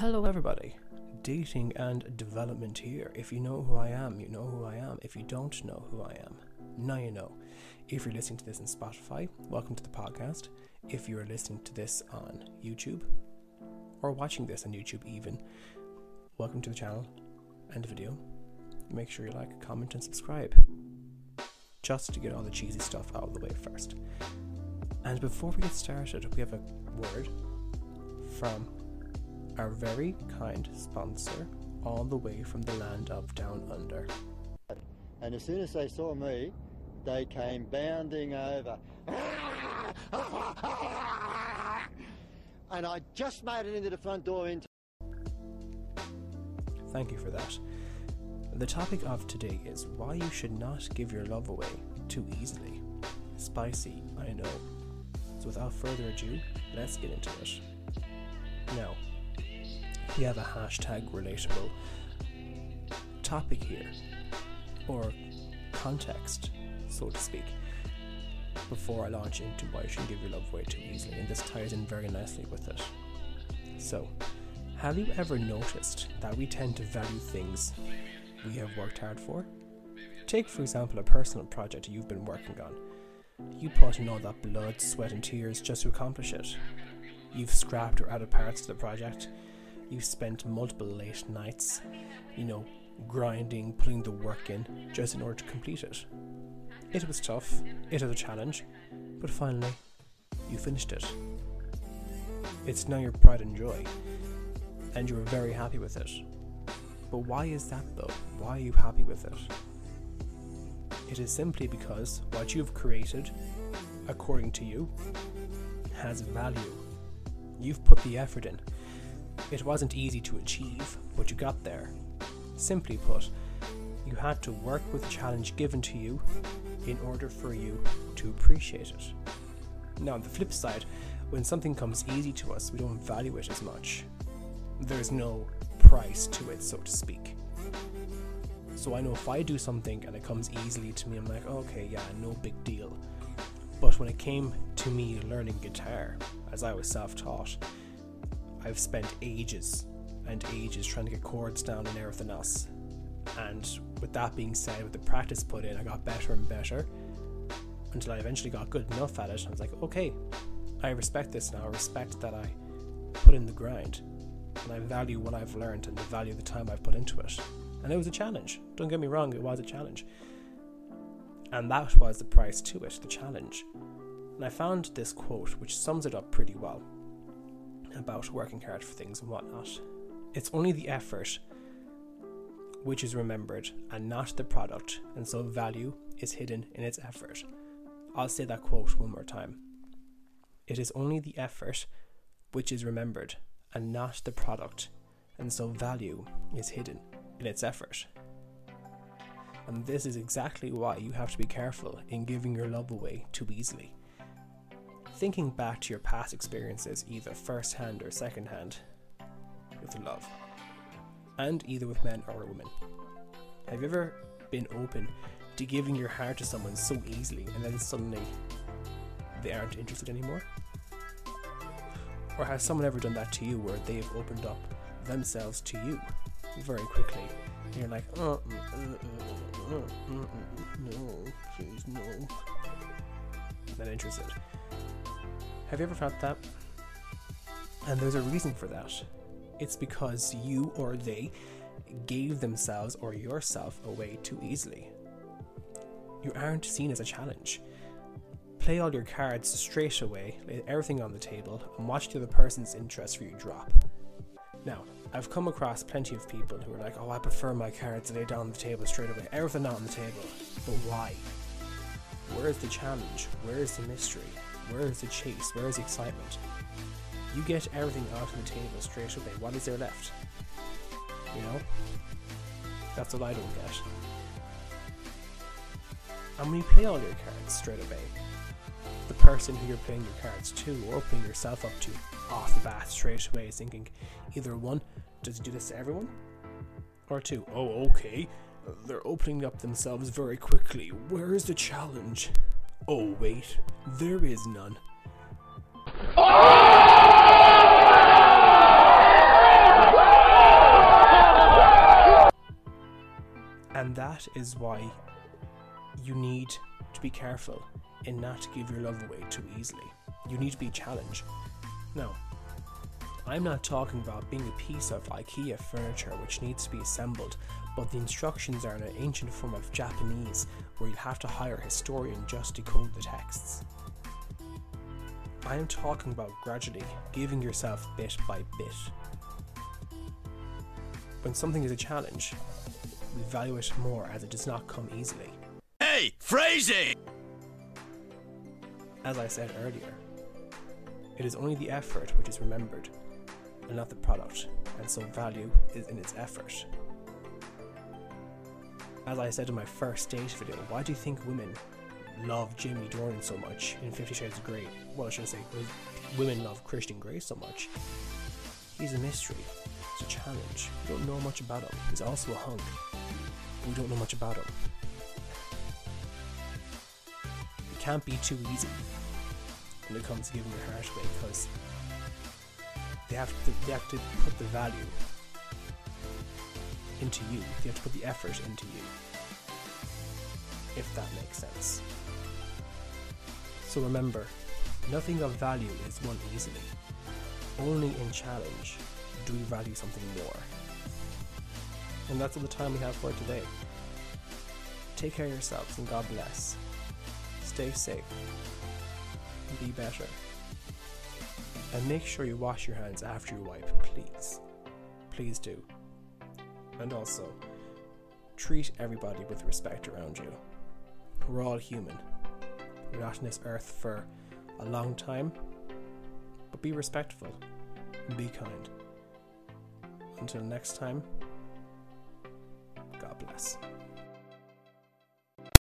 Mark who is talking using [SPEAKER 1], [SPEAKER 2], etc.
[SPEAKER 1] Hello, everybody. Dating and development here. If you know who I am, you know who I am. If you don't know who I am, now you know. If you're listening to this on Spotify, welcome to the podcast. If you're listening to this on YouTube, or watching this on YouTube even, welcome to the channel and the video. Make sure you like, comment, and subscribe. Just to get all the cheesy stuff out of the way first. And before we get started, we have a word from our very kind sponsor, all the way from the land of Down Under.
[SPEAKER 2] And as soon as they saw me, they came bounding over. And I just made it into the front door into
[SPEAKER 1] Thank you for that. The topic of today is why you should not give your love away too easily. Spicy, I know. So without further ado, let's get into it. Now, we have a hashtag relatable topic here, or context, so to speak, before I launch into why you should give your love away too easily, and this ties in very nicely with it. So, have you ever noticed that we tend to value things we have worked hard for? Take, for example, a personal project you've been working on. You put in all that blood, sweat, and tears just to accomplish it. You've scrapped or added parts to the project. You've spent multiple late nights, you know, grinding, putting the work in just in order to complete it. It was tough, it was a challenge, but finally, you finished it. It's now your pride and joy, and you're very happy with it. But why is that though? Why are you happy with it? It is simply because what you've created, according to you, has value. You've put the effort in. It wasn't easy to achieve, but you got there. Simply put, you had to work with the challenge given to you in order for you to appreciate it. Now, on the flip side, when something comes easy to us, we don't value it as much. There's no price to it, so to speak. So I know if I do something and it comes easily to me, I'm like, okay, yeah, no big deal. But when it came to me learning guitar, as I was self taught, I've spent ages and ages trying to get chords down and everything else. And with that being said, with the practice put in, I got better and better until I eventually got good enough at it. I was like, okay, I respect this now. I respect that I put in the grind and I value what I've learned and I value the time I've put into it. And it was a challenge. Don't get me wrong, it was a challenge. And that was the price to it, the challenge. And I found this quote which sums it up pretty well about working hard for things and whatnot. It's only the effort which is remembered and not the product, and so value is hidden in its effort. I'll say that quote one more time. It is only the effort which is remembered and not the product, and so value is hidden in its effort. And this is exactly why you have to be careful in giving your love away too easily. Thinking back to your past experiences, either first hand or second hand, with love, and either with men or women. Have you ever been open to giving your heart to someone so easily and then suddenly they aren't interested anymore? Or has someone ever done that to you where they've opened up themselves to you very quickly? And you're like, oh, mm, mm, mm, mm, mm, no, please, no. Not interested. Have you ever felt that? And there's a reason for that. It's because you or they gave themselves or yourself away too easily. You aren't seen as a challenge. Play all your cards straight away, lay everything on the table, and watch the other person's interest for you drop. Now, I've come across plenty of people who are like, oh, I prefer my cards laid down on the table straight away, everything on the table. But why? Where's the challenge? Where's the mystery? Where's the chase? Where's the excitement? You get everything out on the table straight away. What is there left? You know? That's what I don't get. And when you play all your cards straight away, the person who you're playing your cards to or opening yourself up to off the bat straight away is thinking either one, does he do this to everyone? Or two, oh, okay, they're opening up themselves very quickly. Where is the challenge? Oh, wait, there is none. And that is why you need to be careful in not to give your love away too easily. You need to be challenged. Now, I'm not talking about being a piece of IKEA furniture which needs to be assembled, but the instructions are in an ancient form of Japanese where you'll have to hire a historian just to decode the texts. I am talking about gradually giving yourself bit by bit. When something is a challenge, we value it more as it does not come easily.
[SPEAKER 3] Hey, phrasing!
[SPEAKER 1] As I said earlier, it is only the effort which is remembered, and not the product, and so value is in its effort. As I said in my first date video, why do you think women love Jamie Dornan so much in Fifty Shades of Grey? Well, I should say, women love Christian Grey so much. He's a mystery, he's a challenge. We don't know much about him. He's also a hunk. We don't know much about him. It can't be too easy when it comes to giving your heart away because they have to they have to put the value into you. They have to put the effort into you. If that makes sense. So remember, nothing of value is won easily. Only in challenge do we value something more. And that's all the time we have for today. Take care of yourselves and God bless. Stay safe be better. And make sure you wash your hands after you wipe, please. Please do. And also, treat everybody with respect around you. We're all human. We're not on this earth for a long time, but be respectful and be kind. Until next time, God bless.